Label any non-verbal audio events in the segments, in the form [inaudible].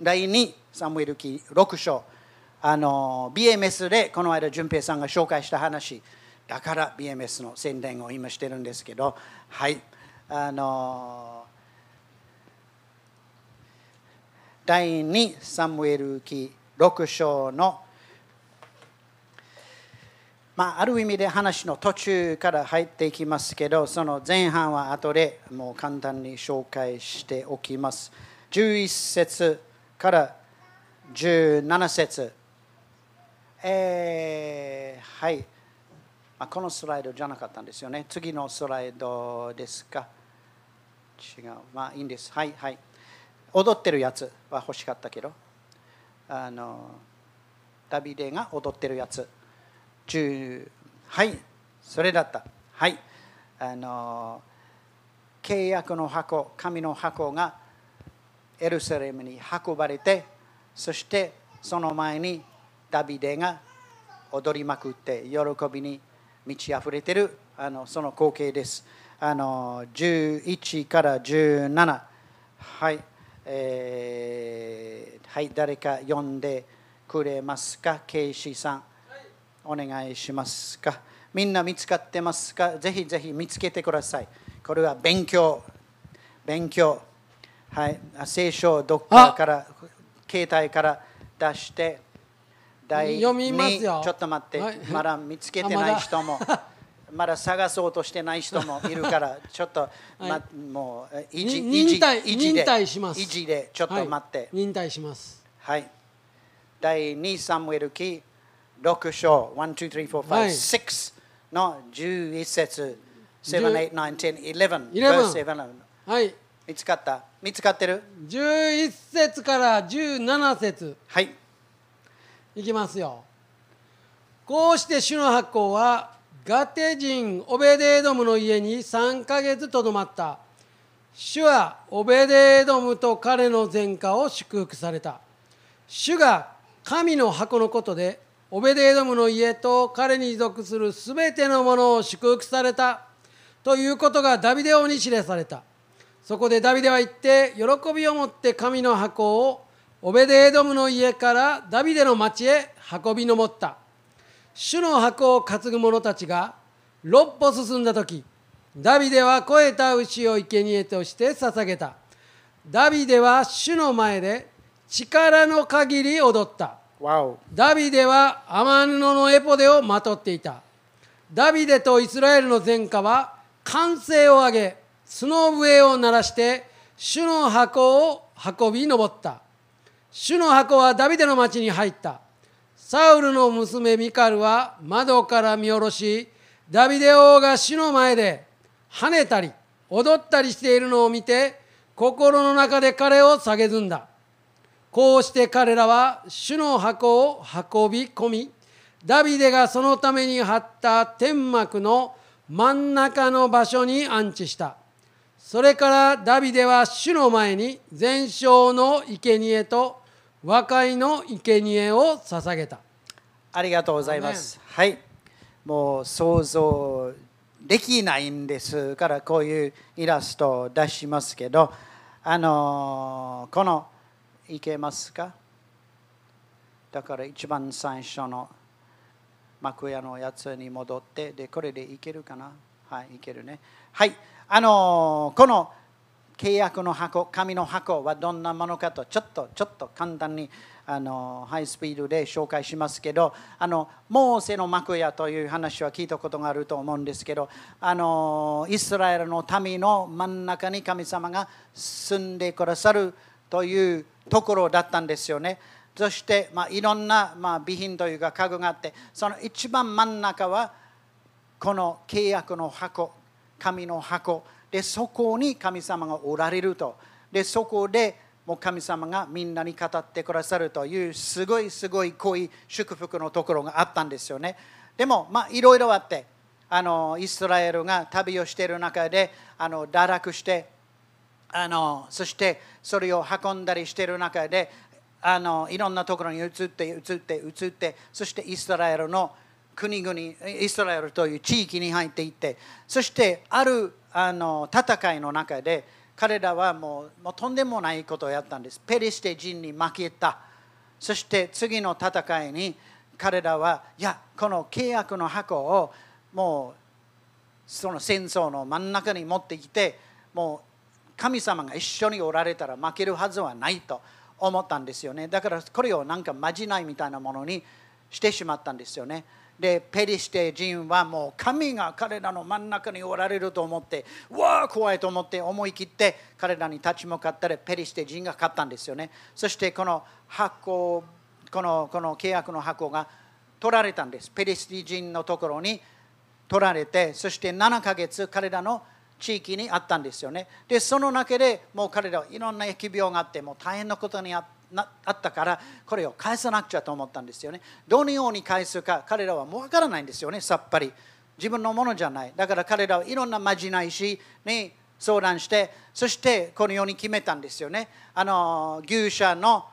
第2サムエル記6章。あの BMS でこの間淳平さんが紹介した話だから BMS の宣伝を今してるんですけど。はい。あの第2サムエル記6章のまあ、ある意味で話の途中から入っていきますけど、その前半は後でもう簡単に紹介しておきます。11節から17節えー、はい、あ、このスライドじゃなかったんですよね。次のスライドですか違う。まあいいんです。はいはい。踊ってるやつは欲しかったけど、あの、ダビデが踊ってるやつ。はいそれだったはいあの契約の箱神の箱がエルサレムに運ばれてそしてその前にダビデが踊りまくって喜びに満ち溢れてるあのその光景ですあの11から17はい、えー、はい誰か読んでくれますかケイシーさんお願いしますかみんな見つかってますかぜひぜひ見つけてください。これは勉強。勉強。はい。聖書をどっかから、携帯から出して、第読みますよ。ちょっと待って、はい、まだ見つけてない人も。まだ。[laughs] 探そうとしてない人もいるから、ちょっと、ま、はい、もう、維持、維持、維持で、維持で、ちょっと待って。忍耐します。はい。第2サムエル記6章、1、2、3、4、5、6の11節、7、8、9、10、11、11はい。見つかった？見つかってる ?11 節から17節。はい。いきますよ。こうして主の発行はガテ人オベデエドムの家に3ヶ月とどまった。主はオベデエドムと彼の前科を祝福された。主が神の箱のことでオベデエドムの家と彼に属するすべてのものを祝福されたということがダビデ王に知らされたそこでダビデは言って喜びを持って神の箱をオベデエドムの家からダビデの町へ運び登った。主の箱を担ぐ者たちが六歩進んだ時ダビデは肥えた牛を生贄として捧げた。ダビデは主の前で力の限り踊った。ダビデは天布のエポデをまとっていた。ダビデとイスラエルの前科は歓声を上げ、角笛を鳴らして、主の箱を運び登った。主の箱はダビデの町に入った。サウルの娘ミカルは窓から見下ろし、ダビデ王が主の前で跳ねたり踊ったりしているのを見て、心の中で彼を蔑んだ。こうして彼らは主の箱を運び込みダビデがそのために張った天幕の真ん中の場所に安置したそれからダビデは主の前に全焼の生贄と和解の生贄を捧げた。ありがとうございます。はい。もう想像できないんですからこういうイラストを出しますけどあのこのいけますか？だから一番最初の幕屋のやつに戻ってでこれでいけるかな？はいいけるねはいあのこの契約の箱紙の箱はどんなものかとちょっとちょっと簡単にあのハイスピードで紹介しますけどあのモーセの幕屋という話は聞いたことがあると思うんですけどあのイスラエルの民の真ん中に神様が住んでくださるというところだったんですよね。そして、まあ、いろんな、まあ、備品というか家具があってその一番真ん中はこの契約の箱神の箱。でそこに神様がおられると。でそこでもう神様がみんなに語ってくださるというすごいすごい濃い祝福のところがあったんですよね。でもまあいろいろあってあのイスラエルが旅をしている中であの堕落してあのそしてそれを運んだりしている中であのいろんなところに移って移って移ってそしてイスラエルの国々イスラエルという地域に入っていってそしてあるあの戦いの中で彼らはもうもうとんでもないことをやったんです。ペリシテ人に負けた。そして次の戦いに彼らはいやこの契約の箱をもうその戦争の真ん中に持ってきてもう神様が一緒におられたら負けるはずはないと思ったんですよね。だからこれをなんかまじないみたいなものにしてしまったんですよね。でペリシテ人はもう神が彼らの真ん中におられると思ってうわあ怖いと思って思い切って彼らに立ち向かったらペリシテ人が勝ったんですよね。そしてこの箱このこの契約の箱が取られたんです。ペリシテ人のところに取られてそして7ヶ月彼らの地域にあったんですよね。でその中でもう彼らはいろんな疫病があってもう大変なことにあってあったからこれを返さなくちゃと思ったんですよね。どのように返すか彼らはもう分からないんですよねさっぱり。自分のものじゃない。だから彼らはいろんなまじないしに相談してそしてこのように決めたんですよね。あの牛舎の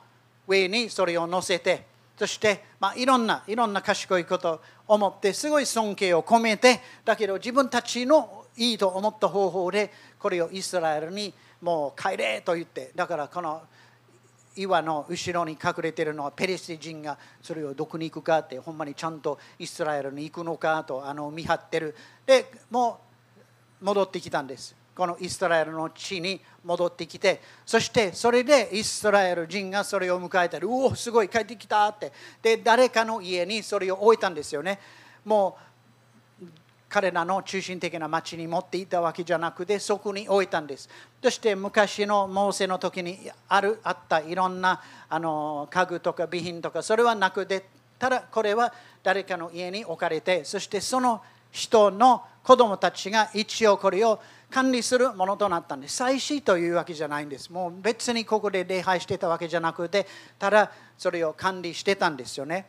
上にそれを乗せてそして、まあ、いろんないろんな賢いことを思ってすごい尊敬を込めてだけど自分たちのいいと思った方法でこれをイスラエルにもう帰れと言ってだからこの岩の後ろに隠れているのはペリシテ人がそれをどこに行くかってほんまにちゃんとイスラエルに行くのかとあの見張ってる。でもう戻ってきたんです。このイスラエルの地に戻ってきてそしてそれでイスラエル人がそれを迎えたりうおすごい帰ってきたって。で誰かの家にそれを置いたんですよね。もう彼らの中心的な町に持っていたわけじゃなくてそこに置いたんですそして昔のモーセの時にあるあったいろんなあの家具とか備品とかそれはなくてただこれは誰かの家に置かれてそしてその人の子供たちが一応これを管理するものとなったんです。祭祀というわけじゃないんです。もう別にここで礼拝してたわけじゃなくて、ただそれを管理してたんですよね。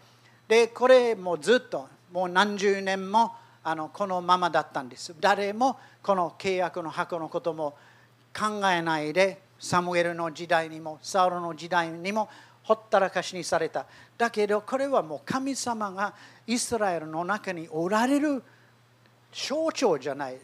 で、これもずっと、もう何十年もあのこのままだったんです。誰もこの契約の箱のことも考えないでサムエルの時代にもサウロの時代にもほったらかしにされた。だけどこれはもう神様がイスラエルの中におられる象徴じゃない。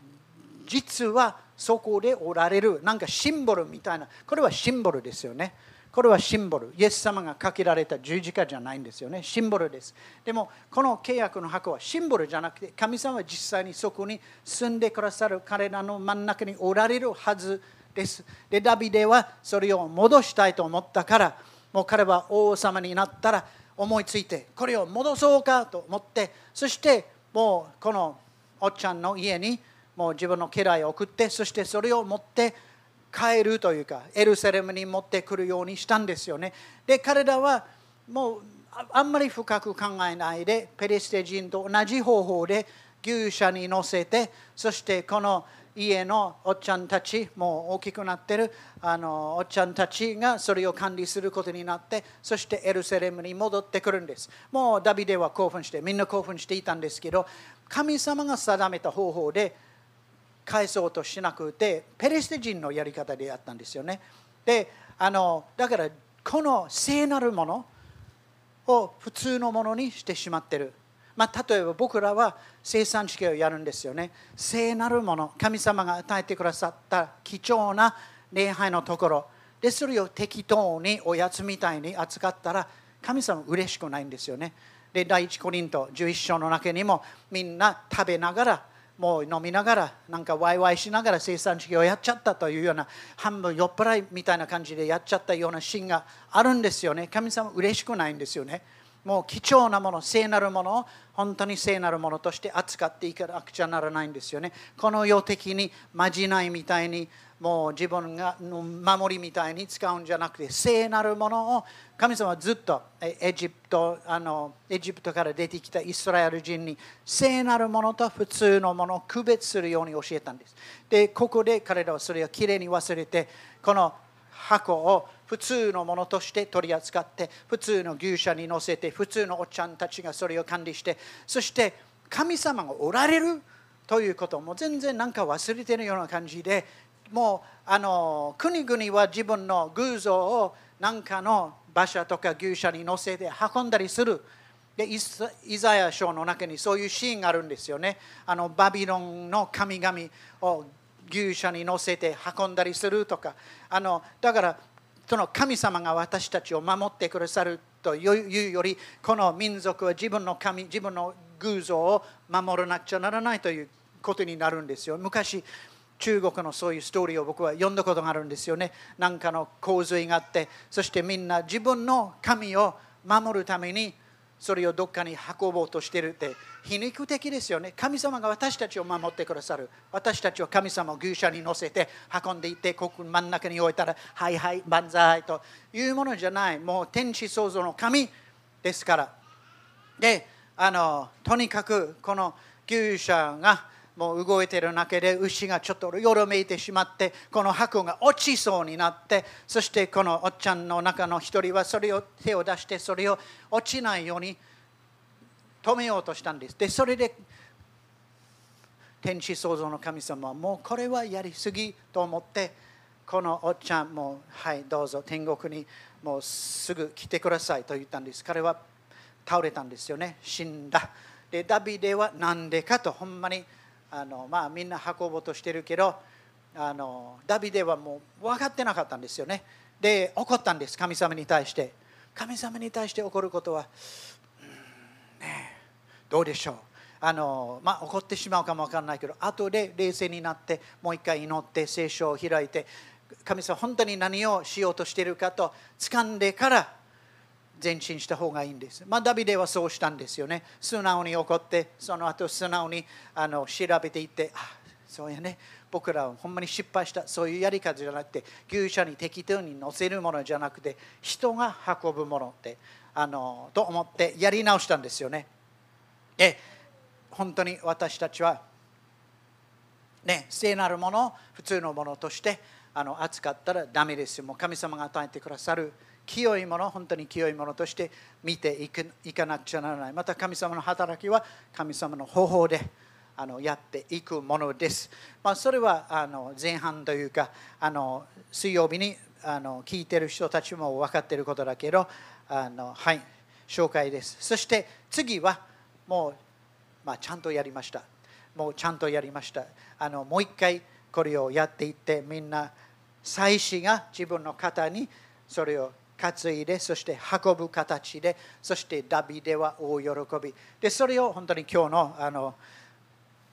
実はそこでおられる。なんかシンボルみたいな。これはシンボルですよね。これはシンボル。イエス様がかけられた十字架じゃないんですよね。シンボルです。でも、この契約の箱はシンボルじゃなくて、神様は実際にそこに住んでくださる彼らの真ん中におられるはずです。で、ダビデはそれを戻したいと思ったから、もう彼は王様になったら思いついて、これを戻そうかと思って、そしてもうこのおっちゃんの家にもう自分の家来を送って、そしてそれを持って、帰るというかエルサレムに持ってくるようにしたんですよね。で彼らはもうあんまり深く考えないでペリシテ人と同じ方法で牛舎に乗せてそしてこの家のおっちゃんたちもう大きくなってるあのおっちゃんたちがそれを管理することになってそしてエルサレムに戻ってくるんですもうダビデは興奮してみんな興奮していたんですけど神様が定めた方法で返そうとしなくてペレステ人のやり方でやったんですよね。であのだからこの聖なるものを普通のものにしてしまってる。まあ、例えば僕らは生産式をやるんですよね。聖なるもの神様が与えてくださった貴重な礼拝のところ。でそれを適当におやつみたいに扱ったら神様嬉しくないんですよね。で第一コリント11章の中にもみんな食べながらもう飲みながらなんかワイワイしながら生産式をやっちゃったというような半分酔っ払いみたいな感じでやっちゃったようなシーンがあるんですよね神様嬉しくないんですよねもう貴重なもの聖なるものを本当に聖なるものとして扱っていかなくちゃならないんですよねこの世的にまじないみたいにもう自分がの守りみたいに使うんじゃなくて聖なるものを神様はずっとエジプトあのエジプトから出てきたイスラエル人に聖なるものと普通のものを区別するように教えたんです。で、ここで彼らはそれをきれいに忘れてこの箱を普通のものとして取り扱って普通の牛舎に乗せて普通のおっちゃんたちがそれを管理してそして神様がおられるということも全然なんか忘れてるような感じでもうあの国々は自分の偶像を何かの馬車とか牛舎に乗せて運んだりする。でイザヤ書の中にそういうシーンがあるんですよね。あのバビロンの神々を牛舎に乗せて運んだりするとかあのだからその神様が私たちを守ってくださるというよりこの民族は自分の神自分の偶像を守らなくちゃならないということになるんですよ昔中国のそういうストーリーを僕は読んだことがあるんですよね。何かの洪水があってそしてみんな自分の神を守るためにそれをどっかに運ぼうとしてるって皮肉的ですよね。神様が私たちを守ってくださる。私たちは神様を牛舎に乗せて運んでいってここ真ん中に置いたらはいはい万歳というものじゃない。もう天地創造の神ですから。であのとにかくこの牛舎がもう動いている中で牛がちょっとよろめいてしまってこの箱が落ちそうになってそしてこのおっちゃんの中の一人はそれを手を出してそれを落ちないように止めようとしたんです。でそれで天地創造の神様はもうこれはやりすぎと思ってこのおっちゃんもはいどうぞ天国にもうすぐ来てくださいと言ったんです。彼は倒れたんですよね。死んだ。でダビデは何でかとほんまにあのまあみんな運ぼうとしてるけどあのダビデはもう分かってなかったんですよね。で怒ったんです神様に対して。神様に対して怒ることは、うん、ねどうでしょう。あのまあ、怒ってしまうかも分からないけど後で冷静になってもう一回祈って聖書を開いて神様本当に何をしようとしているかと掴んでから前進した方がいいんです。まあ、ダビデはそうしたんですよね。素直に怒って、その後素直にあの調べていって、あそうやね、僕らはほんまに失敗した、そういうやり方じゃなくて、牛舎に適当に乗せるものじゃなくて、人が運ぶものってあのと思ってやり直したんですよね。で、本当に私たちは、ね、聖なるものを、普通のものとしてあの扱ったらダメですよ。もう神様が与えてくださる。清いもの、本当に清いものとして見ていくいかなくちゃならない。また神様の働きは神様の方法であのやっていくものです。まあ、それはあの前半というかあの水曜日にあの聞いてる人たちも分かってることだけどあのはい紹介です。そして次はもう、まあ、ちゃんとやりました。もうちゃんとやりました。あのもう一回これをやっていってみんな祭司が自分の方にそれを担いで、そして運ぶ形で、そしてダビデは大喜び。で、それを本当に今日のあの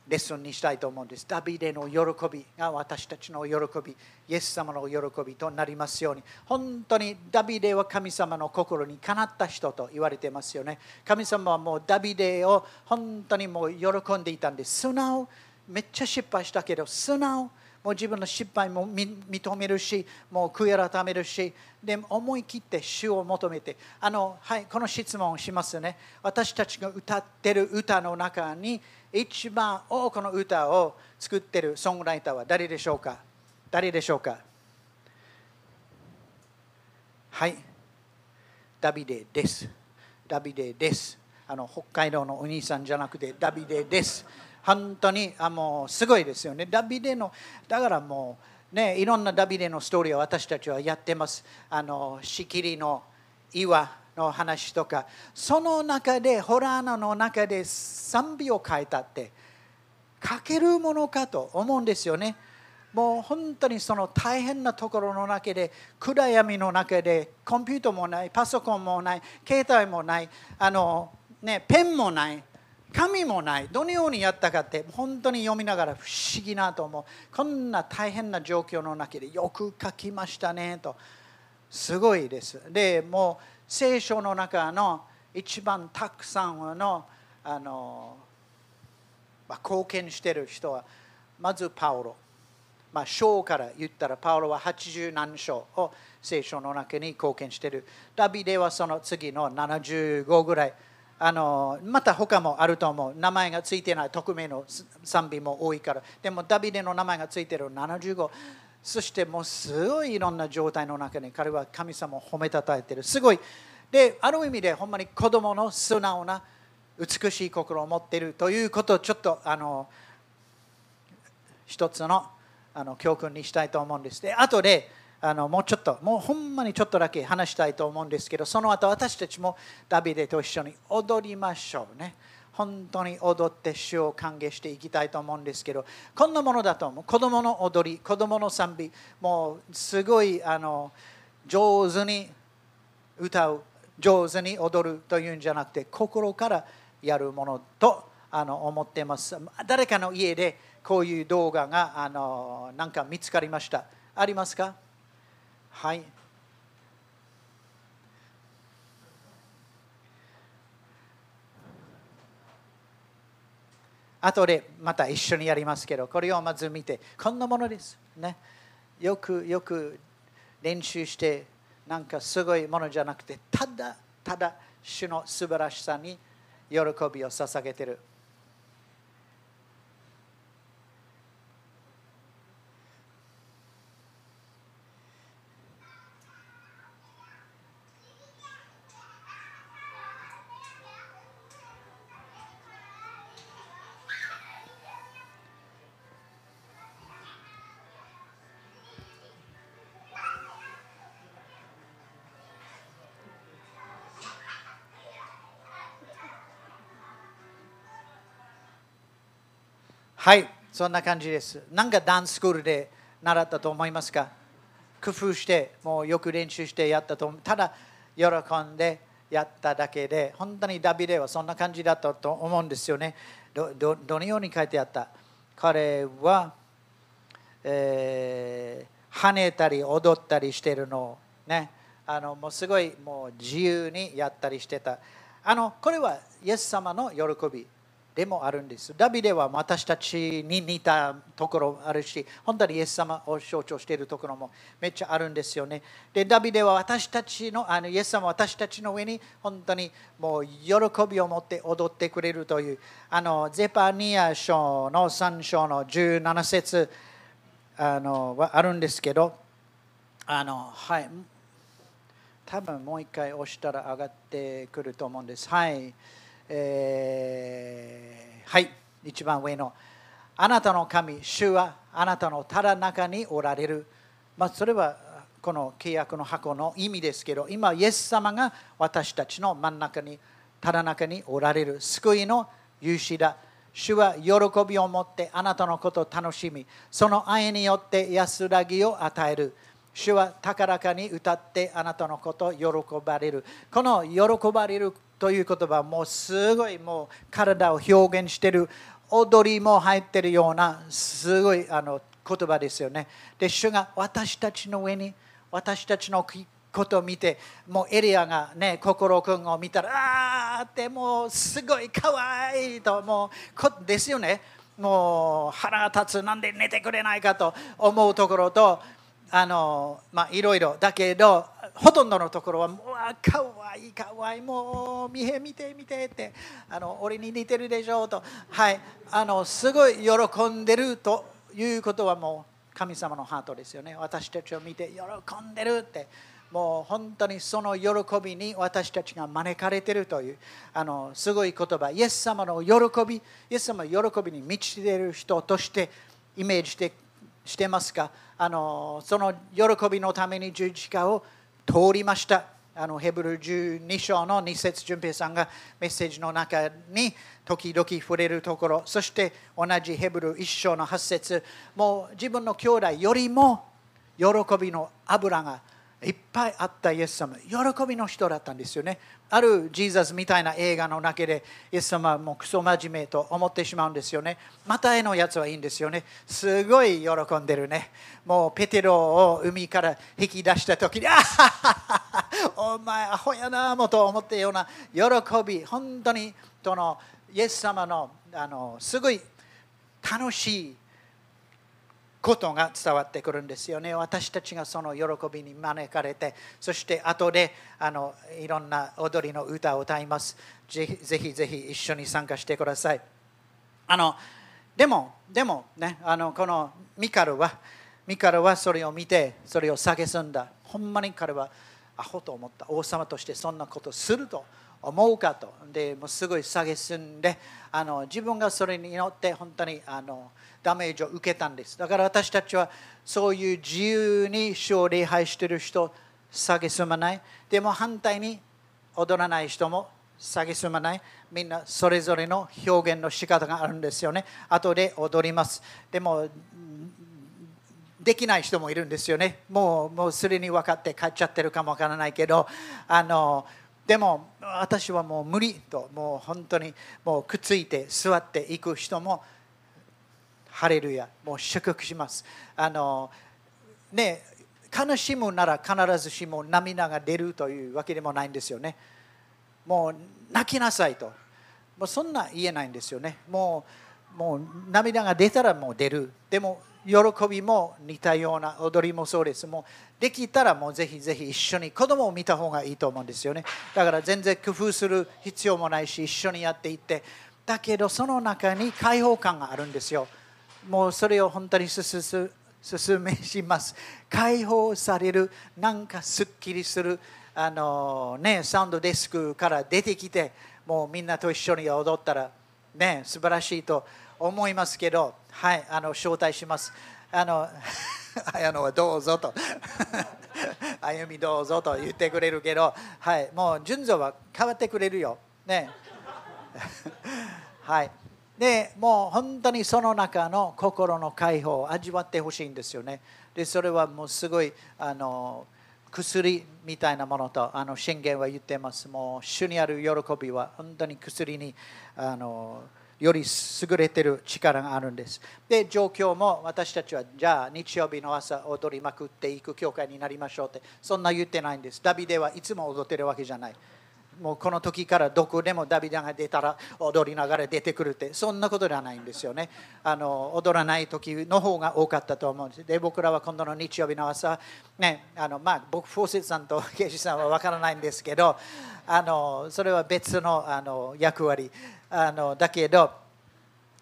レッスンにしたいと思うんです。ダビデの喜びが私たちの喜び、イエス様の喜びとなりますように。本当にダビデは神様の心にかなった人と言われてますよね。神様はもうダビデを本当にもう喜んでいたんです。素直、めっちゃ失敗したけど、素直。もう自分の失敗も認めるし、もう悔い改めるし、でも思い切って主を求めて、あのはい、この質問をしますね。私たちが歌ってる歌の中に、一番多くの歌を作ってるソングライターは誰でしょうか？誰でしょうか？はい、ダビデです。ダビデです。あの北海道のお兄さんじゃなくてダビデです。本当にあもうすごいですよね。ダビデの、だからもう、ね、いろんなダビデのストーリーを私たちはやってます。あの、仕切りの岩の話とか、その中で、ホラーナの中で賛美を書いたって、書けるものかと思うんですよね。もう本当にその大変なところの中で暗闇の中でコンピューターもないパソコンもない携帯もないあの、ね、ペンもない神もない。どのようにやったかって本当に読みながら不思議なと思う。こんな大変な状況の中でよく書きましたねと。すごいです。でもう聖書の中の一番たくさんのあの、まあ、貢献してる人はまずパウロ。まあ、章から言ったらパウロは80何章を聖書の中に貢献してる。ダビデはその次の75ぐらい。あのまた他もあると思う。名前がついてない匿名の賛美も多いから。でもダビデの名前がついてる75そしてもうすごいいろんな状態の中に彼は神様を褒めたたえてる。すごい。である意味でほんまに子供の素直な美しい心を持っているということをちょっとあの一つのあの教訓にしたいと思うんです。で後であのもうちょっともうほんまにちょっとだけ話したいと思うんですけどその後私たちもダビデと一緒に踊りましょうね。本当に踊って主を歓迎していきたいと思うんですけどこんなものだと思う。子供の踊り子供の賛美もうすごいあの上手に歌う上手に踊るというんじゃなくて心からやるものとあの思ってます。誰かの家でこういう動画があのなんか見つかりました。ありますか？はい後でまた一緒にやりますけど、これをまず見て、こんなものです。ね、よくよく練習して、なんかすごいものじゃなくて、ただただ主の素晴らしさに喜びを捧げてる。はい、そんな感じです。なんかダンススクールで習ったと思いますか？工夫して、もうよく練習してやったと思う。ただ、喜んでやっただけで、本当にダビデはそんな感じだったと思うんですよね。どどどのように書いてあった？彼は、えー、跳ねたり踊ったりしてるのをね、あのもうすごいもう自由にやったりしてた。あのこれはイエス様の喜びでもあるんです。ダビデは私たちに似たところあるし、本当にイエス様を象徴しているところもめっちゃあるんですよね。で、ダビデは私たちの、あのイエス様は私たちの上に本当にもう喜びを持って踊ってくれるという、あのゼパニア書の3章の17節あのはあるんですけど、あのはい、多分もう一回押したら上がってくると思うんです。はい。えー、はい、一番上の。あなたの神、主はあなたのただ中におられる。まあ、それはこの契約の箱の意味ですけど、今、イエス様が私たちの真ん中に、ただ中におられる。救いの勇士だ。主は喜びを持ってあなたのことを楽しみ、その愛によって安らぎを与える。主は高らかに歌ってあなたのことを喜ばれる。この喜ばれるという言葉もうすごいもう体を表現してる踊りも入ってるようなすごいあの言葉ですよね。で、主が私たちの上に私たちのことを見てもうエリアがね心君を見たらああってもうすごい可愛いともうですよねもう腹が立つなんで寝てくれないかと思うところとあのまあいろいろ。だけどほとんどのところは、うわ、かわいい、かわい。い、もう、見て、見て、見てって、あの俺に似てるでしょと、はい、あのすごい喜んでるということはもう神様のハートですよね。私たちを見て喜んでるって、もう本当にその喜びに私たちが招かれてるという。あのすごい言葉、イエス様の喜び、イエス様の喜びに満ちている人としてイメージしてしてますか？あのその喜びのために十字架を通りました。あのヘブル12章の2節淳平さんがメッセージの中に時々触れるところ。そして同じヘブル1章の8節。もう自分の兄弟よりも喜びの油がいっぱいあったイエス様、喜びの人だったんですよね。あるジーザスみたいな映画の中で、イエス様はもうクソ真面目と思ってしまうんですよね。また絵のやつはいいんですよね。すごい喜んでるね。もうペテロを海から引き出した時に、あははお前アホやなもと思ったような喜び、本当にそのイエス様のあのすごい楽しいことが伝わってくるんですよね。私たちがその喜びに招かれて、そして後であのいろんな踊りの歌を歌います。ぜひぜひぜひ一緒に参加してください。あのでも、でもね、あのこのミカルは、ミカルはそれを見て、それを蔑んだ。ほんまに彼はアホと思った。王様としてそんなことすると思うかと。で、もうすごい蔑んで、あの自分がそれによって本当にあのダメージを受けたんです。だから私たちはそういう自由に主を礼拝している人、蔑まない。でも反対に踊らない人も蔑まないみんなそれぞれの表現の仕方があるんですよね後で踊りますでもできない人もいるんですよねもうもうすでに分かって帰っちゃってるかもわからないけどあのでも私はもう無理ともう本当にもうくっついて座っていく人もハレルヤもう祝福します。あのね悲しむなら必ずしも涙が出るというわけでもないんですよね。もう泣きなさいと。もうそんな言えないんですよね。もうもう涙が出たらもう出る。でも喜びも似たような踊りもそうです。もうできたらもうぜひぜひ一緒に子供を見た方がいいと思うんですよね。だから全然工夫する必要もないし一緒にやっていって。だけどその中に開放感があるんですよ。もうそれを本当に進進めします。解放されるなんかすっきりするあのねサウンドデスクから出てきてもうみんなと一緒に踊ったらね素晴らしいと思いますけどはいあの招待します。あの [laughs] 綾野はどうぞと。[laughs] 歩みどうぞと言ってくれるけどはいもう順序は変わってくれるよ。ね。[laughs] はい。でもう本当にその中の心の解放を味わってほしいんですよね。でそれはもうすごいあの薬みたいなものとあの信玄は言ってます。もう主にある喜びは本当に薬にあのより優れてる力があるんです。で、状況も私たちはじゃあ日曜日の朝踊りまくっていく教会になりましょうって、そんな言ってないんです。ダビデはいつも踊ってるわけじゃない。もうこの時からどこでもダビデが出たら踊りながら出てくるってそんなことではないんですよね。あの踊らない時の方が多かったと思うんです。で僕らは今度の日曜日の朝ねあのまあ僕フォーセットさんと [laughs] ケイジさんは分からないんですけどあのそれは別のあの役割。あのだけど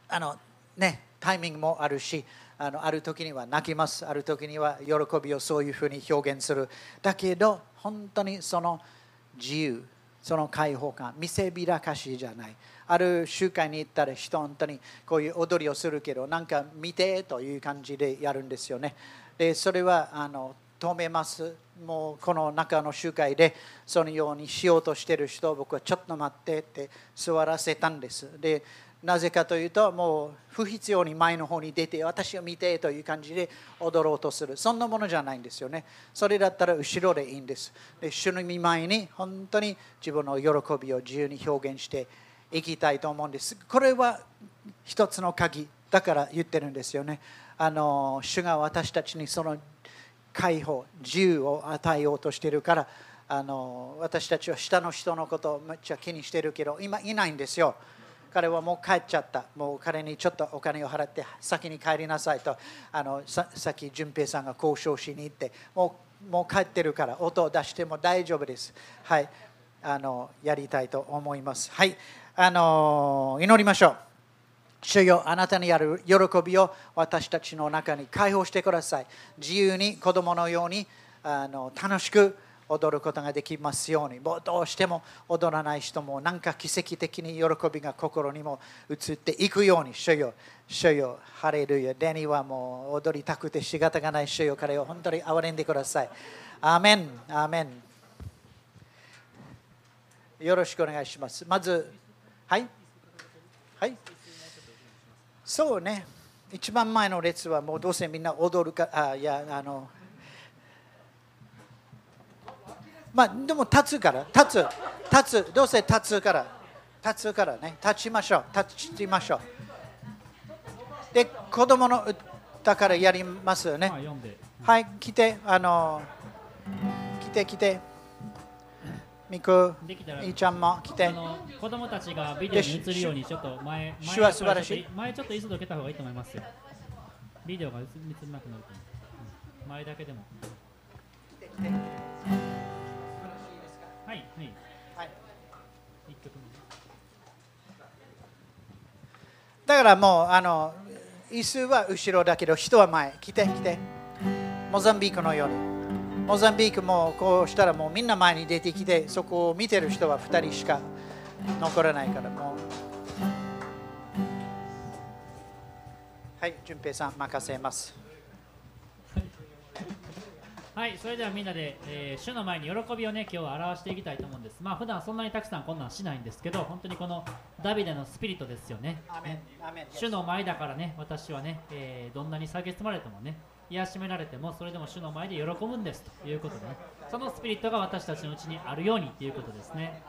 あの、ね、タイミングもあるしあのある時には泣きます。ある時には喜びをそういうふうに表現する。だけど本当にその自由。その解放感見せびらかしじゃない。ある集会に行ったら人本当にこういう踊りをするけどなんか見てという感じでやるんですよね。でそれはあの止めます。もうこの中の集会でそのようにしようとしてる人を僕はちょっと待ってって座らせたんです。でなぜかというともう不必要に前の方に出て私を見てという感じで踊ろうとする。そんなものじゃないんですよね。それだったら後ろでいいんです。で主の見舞いに本当に自分の喜びを自由に表現していきたいと思うんです。これは一つの鍵だから言ってるんですよね。あの主が私たちにその解放自由を与えようとしてるからあの私たちは下の人のことをめっちゃ気にしてるけど今いないんですよ。彼はもう帰っちゃった。もう彼にちょっとお金を払って先に帰りなさいと。あのささっき淳平さんが交渉しに行って。もうもう帰ってるから音を出しても大丈夫です。はい。あのやりたいと思います。はい。あの祈りましょう。主よあなたにある喜びを私たちの中に解放してください。自由に子供のようにあの楽しく踊ることができますようにもうどうしても踊らない人もなんか奇跡的に喜びが心にも移っていくように主よ主よハレルヤ。デニはもう踊りたくて仕方がない主よ彼を本当に憐れんでください。アーメン。アーメン。よろしくお願いします。まずはい。はい。そうね。一番前の列はもうどうせみんな踊るかあいやあのまあでも立つから。立つ。立つ。どうせ立つから。立つからね。立ちましょう。立ちましょう。で子供の歌からやりますよね。はい来てあの来て来て。ミク、いいちゃんも来て。子供たちがビデオに映るようにちょっと前前は素晴らしい。前ちょっと椅子どけた方がいいと思いますよ。ビデオが映りなくなると思う。前だけでも。来て来てはい。はい、はい、だからもうあの椅子は後ろだけど人は前。来て来て。モザンビークのようにモザンビークもこうしたらもうみんな前に出てきてそこを見てる人は2人しか残らないからもう。はい淳平さん任せますはいそれではみんなで、えー主の前に喜びをね今日は表していきたいと思うんです。まあ普段そんなにたくさんこんなんしないんですけど本当にこのダビデのスピリットですよね。アーメンアーメン主の前だからね私はね、えーどんなに蔑まれてもね癒しめられてもそれでも主の前で喜ぶんですということでね。そのスピリットが私たちのうちにあるようにということですね